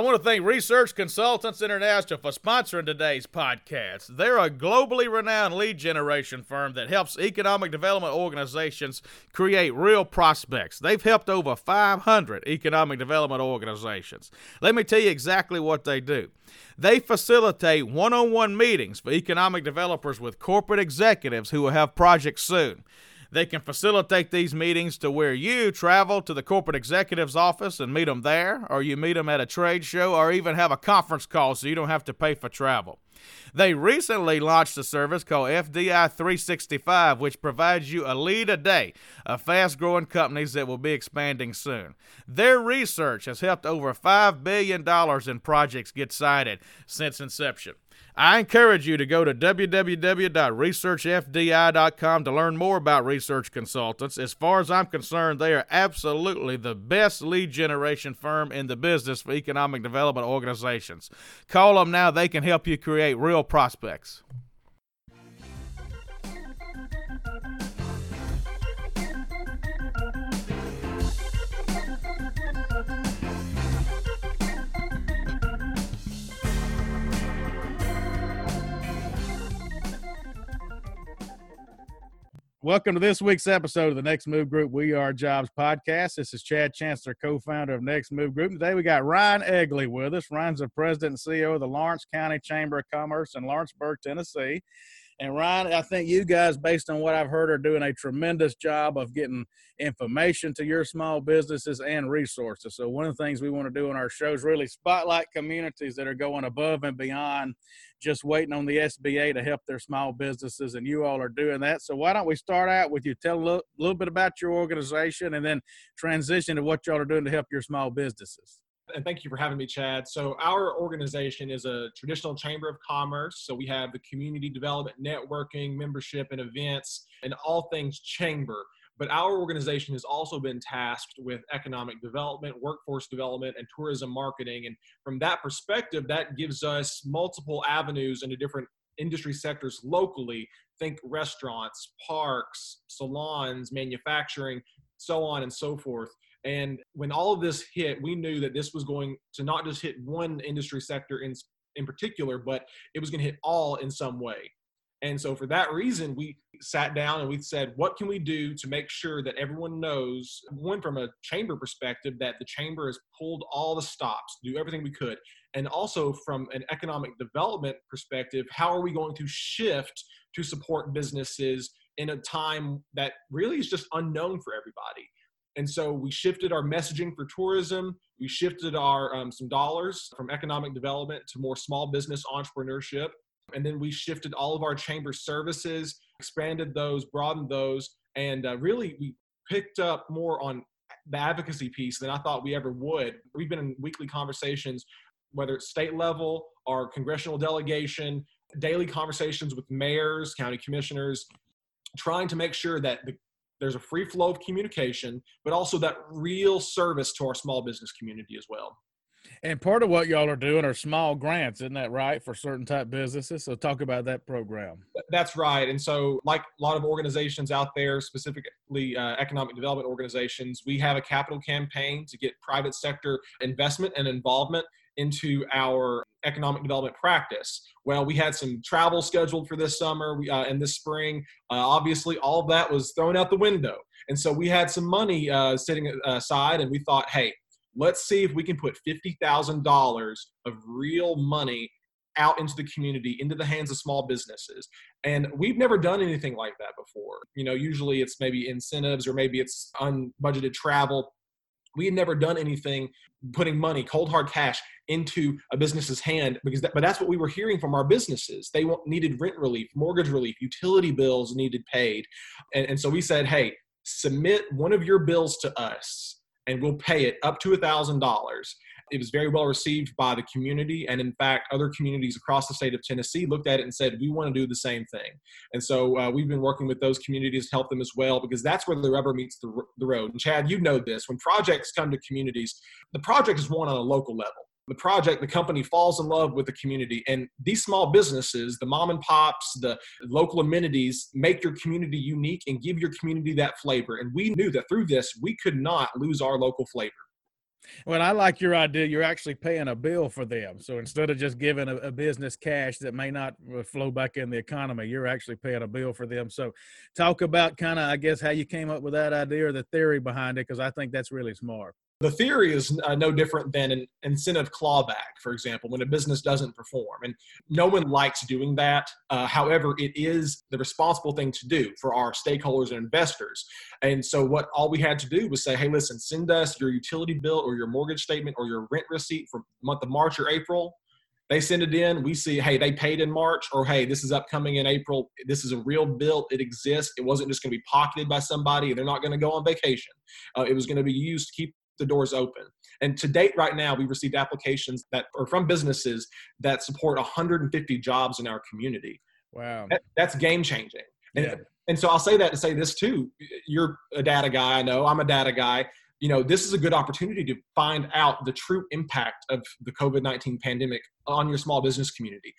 I want to thank Research Consultants International for sponsoring today's podcast. They're a globally renowned lead generation firm that helps economic development organizations create real prospects. They've helped over 500 economic development organizations. Let me tell you exactly what they do. They facilitate one on one meetings for economic developers with corporate executives who will have projects soon. They can facilitate these meetings to where you travel to the corporate executive's office and meet them there, or you meet them at a trade show, or even have a conference call so you don't have to pay for travel. They recently launched a service called FDI 365, which provides you a lead a day of fast growing companies that will be expanding soon. Their research has helped over $5 billion in projects get sited since inception. I encourage you to go to www.researchfdi.com to learn more about research consultants. As far as I'm concerned, they are absolutely the best lead generation firm in the business for economic development organizations. Call them now, they can help you create real prospects. Welcome to this week's episode of the Next Move Group We Are Jobs podcast. This is Chad Chancellor, co-founder of Next Move Group. Today we got Ryan Egley with us. Ryan's the president and CEO of the Lawrence County Chamber of Commerce in Lawrenceburg, Tennessee. And Ryan, I think you guys, based on what I've heard, are doing a tremendous job of getting information to your small businesses and resources. So one of the things we want to do in our show is really spotlight communities that are going above and beyond just waiting on the SBA to help their small businesses, and you all are doing that. So why don't we start out with you? Tell a little, little bit about your organization, and then transition to what y'all are doing to help your small businesses and thank you for having me, Chad. So, our organization is a traditional chamber of commerce. So, we have the community development, networking, membership, and events, and all things chamber. But our organization has also been tasked with economic development, workforce development, and tourism marketing. And from that perspective, that gives us multiple avenues into different industry sectors locally. Think restaurants, parks, salons, manufacturing, so on and so forth. And when all of this hit, we knew that this was going to not just hit one industry sector in, in particular, but it was going to hit all in some way. And so for that reason, we sat down and we said, what can we do to make sure that everyone knows, one from a chamber perspective, that the chamber has pulled all the stops, do everything we could. And also from an economic development perspective, how are we going to shift to support businesses in a time that really is just unknown for everybody? And so we shifted our messaging for tourism. We shifted our um, some dollars from economic development to more small business entrepreneurship. And then we shifted all of our chamber services, expanded those, broadened those, and uh, really we picked up more on the advocacy piece than I thought we ever would. We've been in weekly conversations, whether it's state level or congressional delegation, daily conversations with mayors, county commissioners, trying to make sure that the there's a free flow of communication, but also that real service to our small business community as well. And part of what y'all are doing are small grants, isn't that right, for certain type businesses? So talk about that program. That's right. And so, like a lot of organizations out there, specifically uh, economic development organizations, we have a capital campaign to get private sector investment and involvement into our economic development practice. Well, we had some travel scheduled for this summer we, uh, and this spring. Uh, obviously, all of that was thrown out the window. And so we had some money uh, sitting aside, and we thought, hey, let's see if we can put $50,000 of real money out into the community, into the hands of small businesses. And we've never done anything like that before. You know, usually it's maybe incentives or maybe it's unbudgeted travel we had never done anything putting money cold hard cash into a business's hand because that, but that's what we were hearing from our businesses. They needed rent relief mortgage relief utility bills needed paid. And, and so we said hey submit one of your bills to us and we'll pay it up to a thousand dollars it was very well received by the community. And in fact, other communities across the state of Tennessee looked at it and said, we want to do the same thing. And so uh, we've been working with those communities to help them as well, because that's where the rubber meets the, the road. And Chad, you know this when projects come to communities, the project is won on a local level the project, the company falls in love with the community. And these small businesses, the mom and pops, the local amenities, make your community unique and give your community that flavor. And we knew that through this, we could not lose our local flavor. Well, I like your idea. You're actually paying a bill for them. So instead of just giving a, a, business cash that may not uh, flow back in the economy, you're actually paying a bill for them. So talk about kind of, I guess, how you came up with that idea or the theory behind it, because I think that's really smart. The theory is uh, no different than an incentive clawback, for example, when a business doesn't perform. And no one likes doing that. Uh, however, it is the responsible thing to do for our stakeholders and investors. And so, what all we had to do was say, hey, listen, send us your utility bill or your mortgage statement or your rent receipt for month of March or April. They send it in. We see, hey, they paid in March, or hey, this is upcoming in April. This is a real bill. It exists. It wasn't just going to be pocketed by somebody. They're not going to go on vacation. Uh, it was going to be used to keep the doors open. And to date, right now, we've received applications that are from businesses that support 150 jobs in our community. Wow. That, that's game changing. And, yeah. and so I'll say that to say this too. You're a data guy, I know. I'm a data guy. You know, this is a good opportunity to find out the true impact of the COVID 19 pandemic on your small business community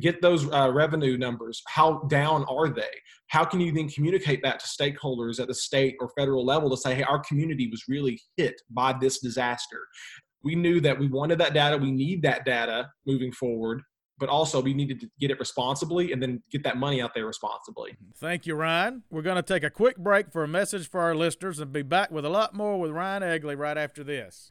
get those uh, revenue numbers. How down are they? How can you then communicate that to stakeholders at the state or federal level to say, hey, our community was really hit by this disaster? We knew that we wanted that data. We need that data moving forward but also we needed to get it responsibly and then get that money out there responsibly. Thank you, Ryan. We're going to take a quick break for a message for our listeners and be back with a lot more with Ryan Egley right after this.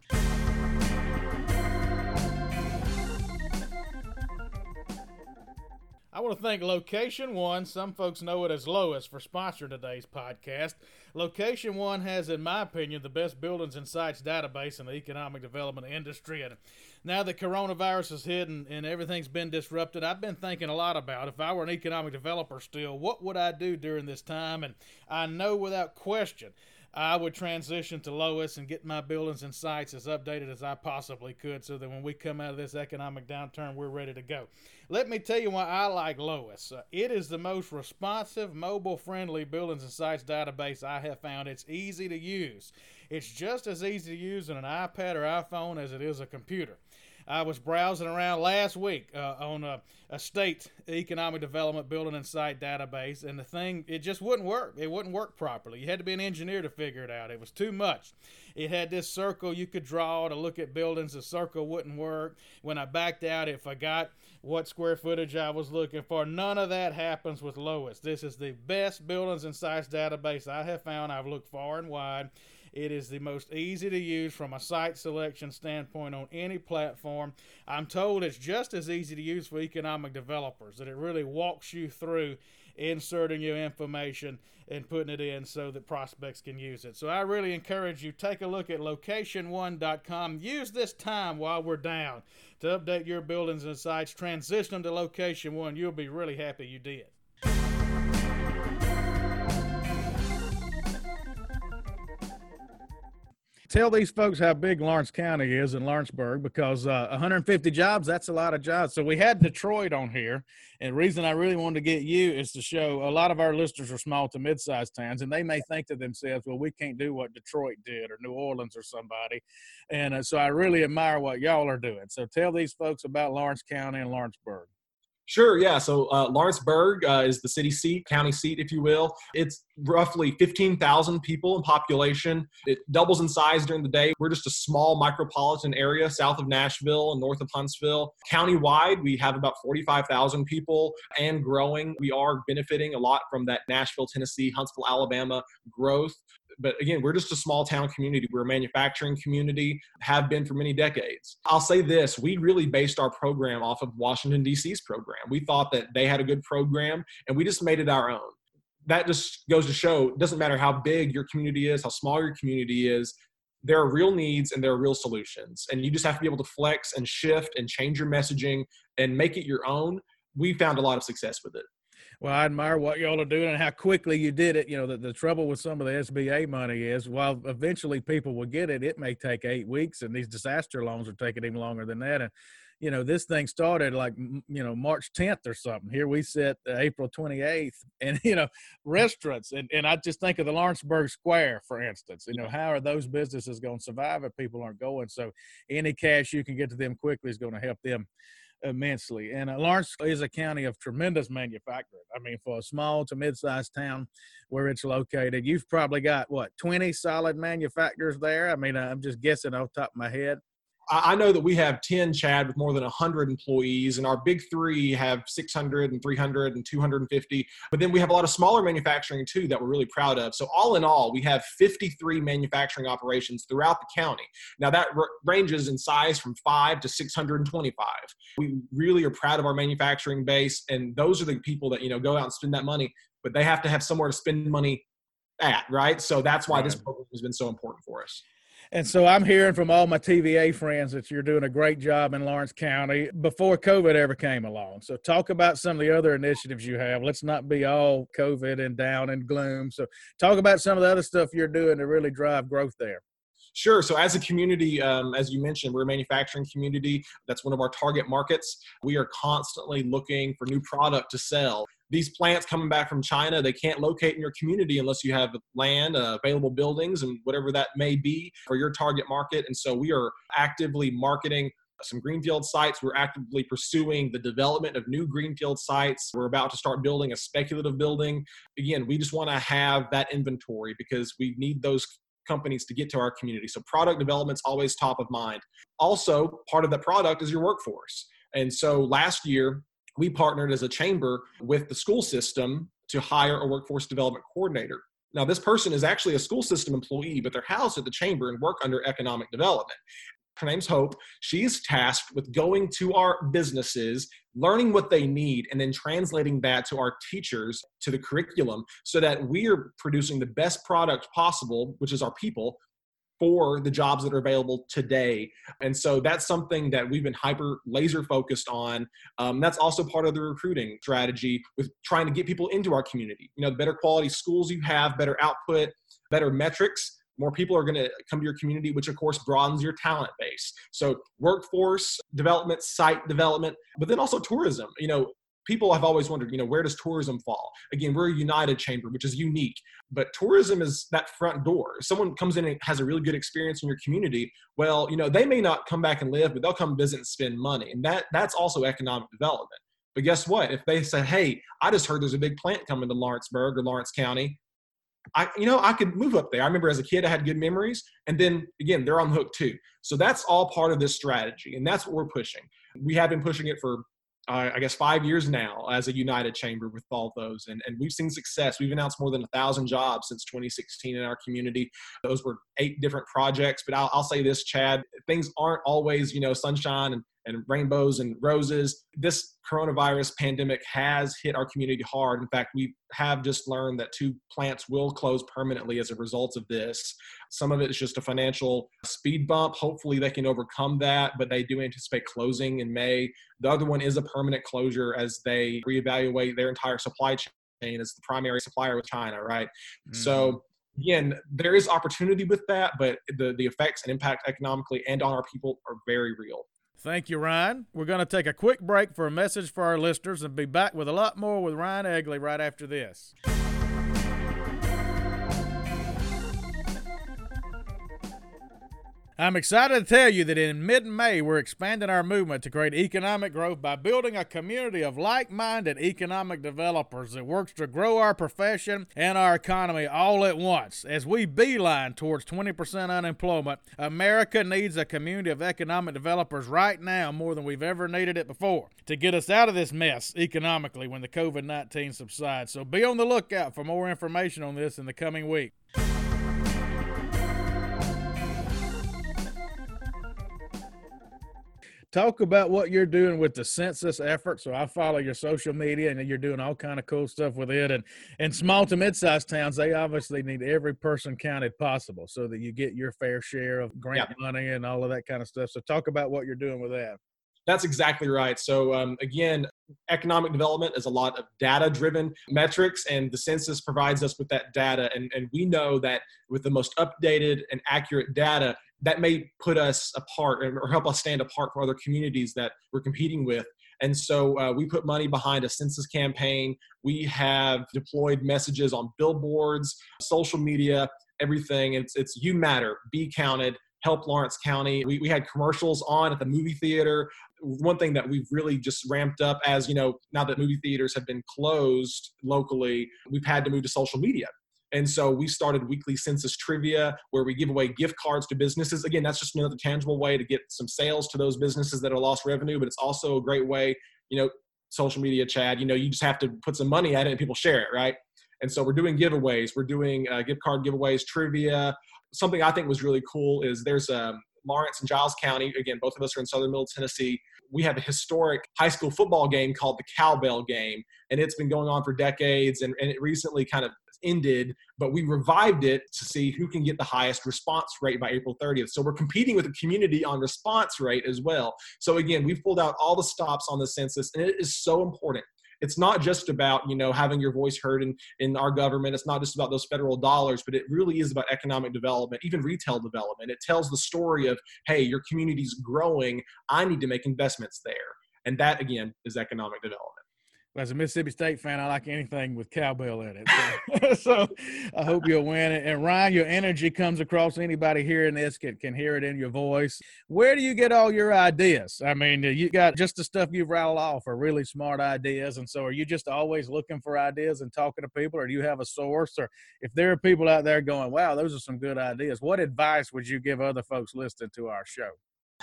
Want to thank Location One, some folks know it as Lois, for sponsoring today's podcast. Location One has, in my opinion, the best buildings and sites database in the economic development industry. And now that coronavirus is hit and, and everything's been disrupted, I've been thinking a lot about if I were an economic developer still, what would I do during this time? And I know without question I would transition to Lois and get my buildings and sites as updated as I possibly could so that when we come out of this economic downturn, we're ready to go. Let me tell you why I like Lois. Uh, it is the most responsive, mobile friendly buildings and sites database I have found. It's easy to use. It's just as easy to use on an iPad or iPhone as it is a computer. I was browsing around last week uh, on a, a, state economic development building and site database, and the thing it just wouldn't work. It wouldn't work properly. You had to be an engineer to figure it out. It was too much. It had this circle you could draw to look at buildings. The circle wouldn't work. When I backed out, it forgot what square footage I was looking for. None of that happens with Lois. This is the best buildings and sites database I have found. I've looked far and wide. It is the most easy to use from a site selection standpoint on any platform. I'm told it's just as easy to use for economic developers, that it really walks you through inserting your information and putting it in so that prospects can use it. So I really encourage you take a look at location1.com. Use this time while we're down to update your buildings and sites. Transition them to Location One. You'll be really happy you did. Tell these folks how big Lawrence County is in Lawrenceburg because uh, 150 jobs, that's a lot of jobs. So we had Detroit on here. And the reason I really wanted to get you is to show a lot of our listeners are small to mid sized towns and they may think to themselves, well, we can't do what Detroit did or New Orleans or somebody. And uh, so I really admire what y'all are doing. So tell these folks about Lawrence County and Lawrenceburg. Sure, yeah. So uh, Lawrenceburg uh, is the city seat, county seat, if you will. It's roughly 15,000 people in population. It doubles in size during the day. We're just a small micropolitan area south of Nashville and north of Huntsville. Countywide, we have about 45,000 people and growing. We are benefiting a lot from that Nashville, Tennessee, Huntsville, Alabama growth but again, we're just a small town community. We're a manufacturing community, have been for many decades. I'll say this we really based our program off of Washington, D.C.'s program. We thought that they had a good program and we just made it our own. That just goes to show it doesn't matter how big your community is, how small your community is, there are real needs and there are real solutions. And you just have to be able to flex and shift and change your messaging and make it your own. We found a lot of success with it. Well, I admire what y'all are doing and how quickly you did it. You know, the, the trouble with some of the SBA money is while eventually people will get it, it may take eight weeks, and these disaster loans are taking even longer than that. And, you know, this thing started like, you know, March 10th or something. Here we sit uh, April 28th, and, you know, restaurants. And, and I just think of the Lawrenceburg Square, for instance. You know, how are those businesses going to survive if people aren't going? So any cash you can get to them quickly is going to help them immensely. And uh, Lawrence is a county of tremendous manufacturing. I mean, for a small to mid-sized town where it's located, you've probably got what 20 solid manufacturers there. I mean, I'm just guessing off top of my head. I know that we have 10 Chad with more than 100 employees, and our big three have 600 and 300 and 250. But then we have a lot of smaller manufacturing too that we're really proud of. So, all in all, we have 53 manufacturing operations throughout the county. Now, that r- ranges in size from five to 625. We really are proud of our manufacturing base, and those are the people that, you know, go out and spend that money, but they have to have somewhere to spend money at, right? So, that's why this program has been so important for us. And so I'm hearing from all my TVA friends that you're doing a great job in Lawrence County before COVID ever came along. So talk about some of the other initiatives you have. Let's not be all COVID and down and gloom. So talk about some of the other stuff you're doing to really drive growth there. Sure. So, as a community, um, as you mentioned, we're a manufacturing community. That's one of our target markets. We are constantly looking for new product to sell these plants coming back from China, they can't locate in your community unless you have land, uh, available buildings, and whatever that may be for your target market. And so we are actively marketing some greenfield sites. We're actively pursuing the development of new greenfield sites. We're about to start building a speculative building. Again, we just want to have that inventory because we need those companies to get to our community. So product development's always top of mind. Also, part of the product is your workforce. And so last year, we partnered as a chamber with the school system to hire a workforce development coordinator. Now, this person is actually a school system employee, but they're housed at the chamber and work under economic development. Her name's Hope. She's tasked with going to our businesses, learning what they need, and then translating that to our teachers to the curriculum so that we are producing the best product possible, which is our people, for the jobs that are available today. And so that's something that we've been hyper laser focused on. Um, that's also part of the recruiting strategy with trying to get people into our community. You know, the better quality schools you have, better output, better metrics, more people are going to come to your community, which of course broadens your talent base. So workforce development, site development, but then also tourism. You know, people have always wondered, you know, where does tourism fall? Again, we're a united chamber, which is unique, but tourism is that front door. If someone comes in and has a really good experience in your community, well, you know, they may not come back and live, but they'll come visit and spend money. And that that's also economic development. But guess what? If they say, hey, I just heard there's a big plant coming to Lawrenceburg or Lawrence County, I, you know, I could move up there. I remember as a kid, I had good memories. And then again, they're on the hook too. So that's all part of this strategy. And that's what we're pushing. We have been pushing it for uh, I guess five years now as a united chamber with all those, and and we've seen success. We've announced more than a thousand jobs since 2016 in our community. Those were eight different projects, but I'll, I'll say this, Chad, things aren't always you know sunshine and and rainbows and roses. This coronavirus pandemic has hit our community hard. In fact, we have just learned that two plants will close permanently as a result of this. Some of it is just a financial speed bump. Hopefully, they can overcome that, but they do anticipate closing in May. The other one is a permanent closure as they reevaluate their entire supply chain as the primary supplier with China, right? Mm. So, again, there is opportunity with that, but the, the effects and impact economically and on our people are very real. Thank you, Ryan. We're going to take a quick break for a message for our listeners and be back with a lot more with Ryan Egley right after this. I'm excited to tell you that in mid May, we're expanding our movement to create economic growth by building a community of like minded economic developers that works to grow our profession and our economy all at once. As we beeline towards 20% unemployment, America needs a community of economic developers right now more than we've ever needed it before to get us out of this mess economically when the COVID 19 subsides. So be on the lookout for more information on this in the coming week. Talk about what you're doing with the census effort. So I follow your social media, and you're doing all kind of cool stuff with it. And in small to mid-sized towns, they obviously need every person counted possible, so that you get your fair share of grant yeah. money and all of that kind of stuff. So talk about what you're doing with that. That's exactly right. So um, again, economic development is a lot of data-driven metrics, and the census provides us with that data. And, and we know that with the most updated and accurate data, that may put us apart or help us stand apart from other communities that we're competing with. And so uh, we put money behind a census campaign. We have deployed messages on billboards, social media, everything. It's, it's you matter, be counted, help Lawrence County. We, we had commercials on at the movie theater. One thing that we've really just ramped up as, you know, now that movie theaters have been closed locally, we've had to move to social media. And so we started weekly census trivia where we give away gift cards to businesses. Again, that's just another tangible way to get some sales to those businesses that are lost revenue, but it's also a great way, you know, social media, Chad, you know, you just have to put some money at it and people share it, right? And so we're doing giveaways. We're doing uh, gift card giveaways, trivia. Something I think was really cool is there's um, Lawrence and Giles County. Again, both of us are in southern middle Tennessee. We have a historic high school football game called the Cowbell Game, and it's been going on for decades. And, and it recently kind of ended, but we revived it to see who can get the highest response rate by April 30th. So we're competing with the community on response rate as well. So again, we've pulled out all the stops on the census, and it is so important it's not just about you know having your voice heard in in our government. It's not just about those federal dollars but it really is about economic development even retail development. It tells the story of hey your community's growing. I need to make investments there. And that again is economic development as a Mississippi State fan, I like anything with cowbell in it. So, so, I hope you'll win it. And Ryan, your energy comes across. Anybody hearing this can, can hear it in your voice. Where do you get all your ideas? I mean, you got just the stuff you've rattled off are really smart ideas. And so, are you just always looking for ideas and talking to people, or do you have a source? Or if there are people out there going, "Wow, those are some good ideas," what advice would you give other folks listening to our show?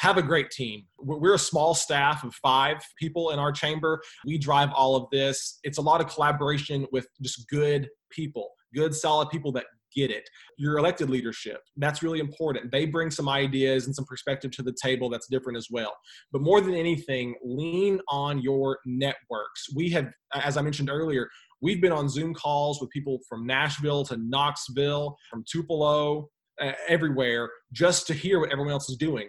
Have a great team. We're a small staff of five people in our chamber. We drive all of this. It's a lot of collaboration with just good people, good, solid people that get it. Your elected leadership, that's really important. They bring some ideas and some perspective to the table that's different as well. But more than anything, lean on your networks. We have, as I mentioned earlier, we've been on Zoom calls with people from Nashville to Knoxville, from Tupelo, uh, everywhere, just to hear what everyone else is doing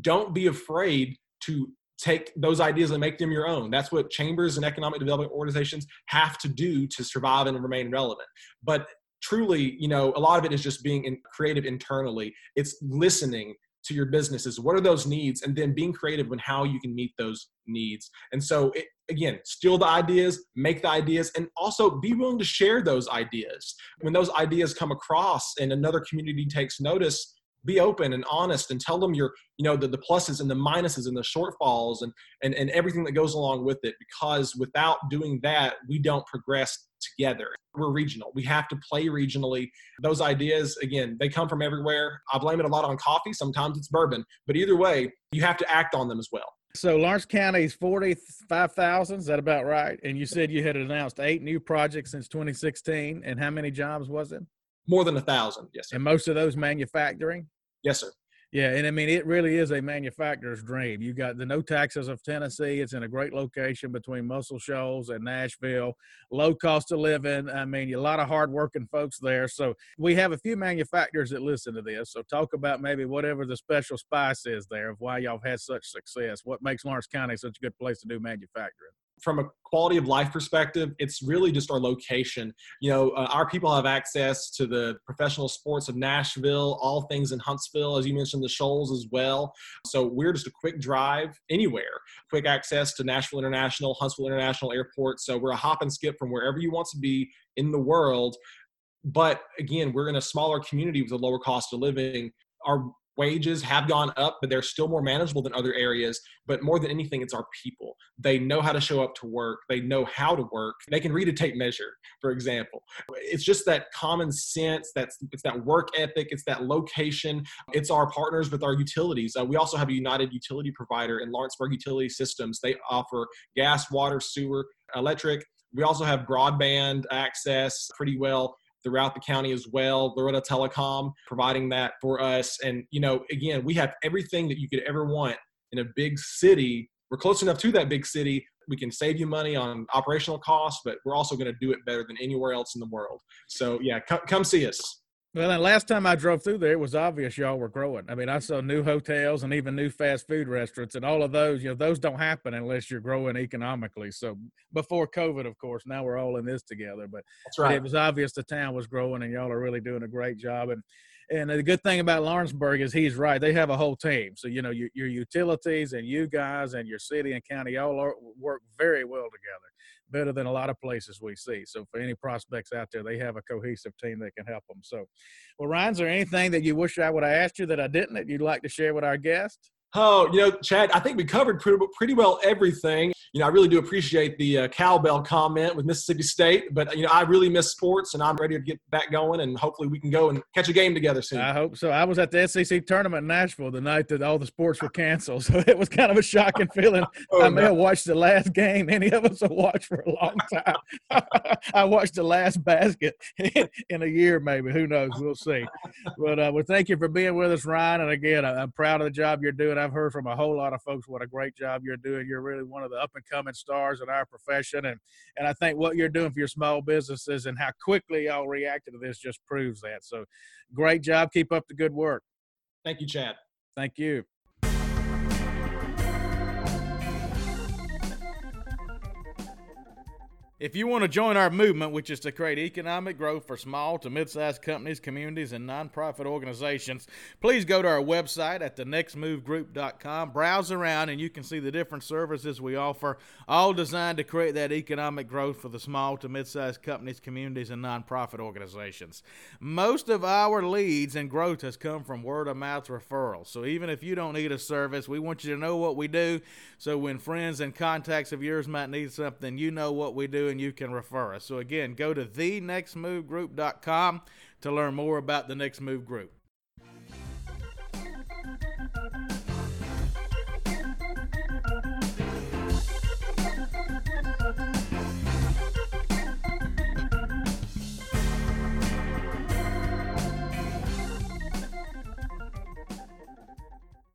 don't be afraid to take those ideas and make them your own. That's what chambers and economic development organizations have to do to survive and remain relevant. But truly, you know, a lot of it is just being in creative internally. It's listening to your businesses. What are those needs? And then being creative when how you can meet those needs. And so, it, again, steal the ideas, make the ideas, and also be willing to share those ideas. When those ideas come across and another community takes notice, be open and honest and tell them your you know the, the pluses and the minuses and the shortfalls and, and and everything that goes along with it because without doing that we don't progress together we're regional we have to play regionally those ideas again they come from everywhere i blame it a lot on coffee sometimes it's bourbon but either way you have to act on them as well so Lawrence County is 45,000. Is that about right? And you said you had announced eight new projects since 2016. And how many jobs was it? More than a thousand, yes. Sir. And most of those manufacturing? Yes, sir. Yeah, and I mean it really is a manufacturer's dream. You got the no taxes of Tennessee. It's in a great location between Muscle Shoals and Nashville. Low cost of living. I mean, a lot of hardworking folks there. So we have a few manufacturers that listen to this. So talk about maybe whatever the special spice is there of why y'all have had such success. What makes Lawrence County such a good place to do manufacturing? From a quality of life perspective, it's really just our location. You know, uh, our people have access to the professional sports of Nashville, all things in Huntsville, as you mentioned, the Shoals as well. So we're just a quick drive anywhere, quick access to Nashville International, Huntsville International Airport. So we're a hop and skip from wherever you want to be in the world. But again, we're in a smaller community with a lower cost of living. Our wages have gone up, but they're still more manageable than other areas. But more than anything, it's our people. They know how to show up to work. They know how to work. They can read a tape measure, for example. It's just that common sense. That's it's that work ethic. It's that location. It's our partners with our utilities. Uh, we also have a United utility provider in Lawrenceburg Utility Systems. They offer gas, water, sewer, electric. We also have broadband access pretty well throughout the county as well. Loretto Telecom providing that for us. And, you know, again, we have everything that you could ever want in a big city. We're close enough to that big city. We can save you money on operational costs, but we're also going to do it better than anywhere else in the world. So, yeah, come, come see us. Well, and last time I drove through there, it was obvious y'all were growing. I mean, I saw new hotels and even new fast food restaurants, and all of those. You know, those don't happen unless you're growing economically. So before COVID, of course, now we're all in this together. But, right. But it was obvious the town was growing, and y'all are really doing a great job. And and the good thing about Lawrenceburg is he's right. They have a whole team. So you know, your, your utilities and you guys and your city and county all work very well together better than a lot of places we see. So for any prospects out there, they have a cohesive team that can help them. So, well, Ryan, is there anything that you wish I would have asked you that I didn't that you'd like to share with our guest? Oh, you know, Chad, I think we covered pretty, pretty well everything. You know, I really do appreciate the uh, cowbell comment with Mississippi State, but you know, I really miss sports, and I'm ready to get back going, and hopefully we can go and catch a game together soon. I hope so. I was at the SEC tournament in Nashville the night that all the sports were canceled, so it was kind of a shocking feeling. oh, I may no. have watched the last game any of us have watched for a long time. I watched the last basket in a year, maybe. Who knows? We'll see. But uh, well, thank you for being with us, Ryan. And again, I'm proud of the job you're doing. I've heard from a whole lot of folks what a great job you're doing. You're really one of the up and coming stars in our profession, and and I think what you're doing for your small businesses and how quickly y'all reacted to this just proves that. So, great job. Keep up the good work. Thank you, Chad. Thank you. If you want to join our movement, which is to create economic growth for small to mid-sized companies, communities, and nonprofit organizations, please go to our website at thenextmovegroup.com. Browse around, and you can see the different services we offer, all designed to create that economic growth for the small to mid-sized companies, communities, and nonprofit organizations. Most of our leads and growth has come from word-of-mouth referrals. So even if you don't need a service, we want you to know what we do. So when friends and contacts of yours might need something, you know what we and you can refer us. So again, go to thenextmovegroup.com to learn more about the Next Move Group.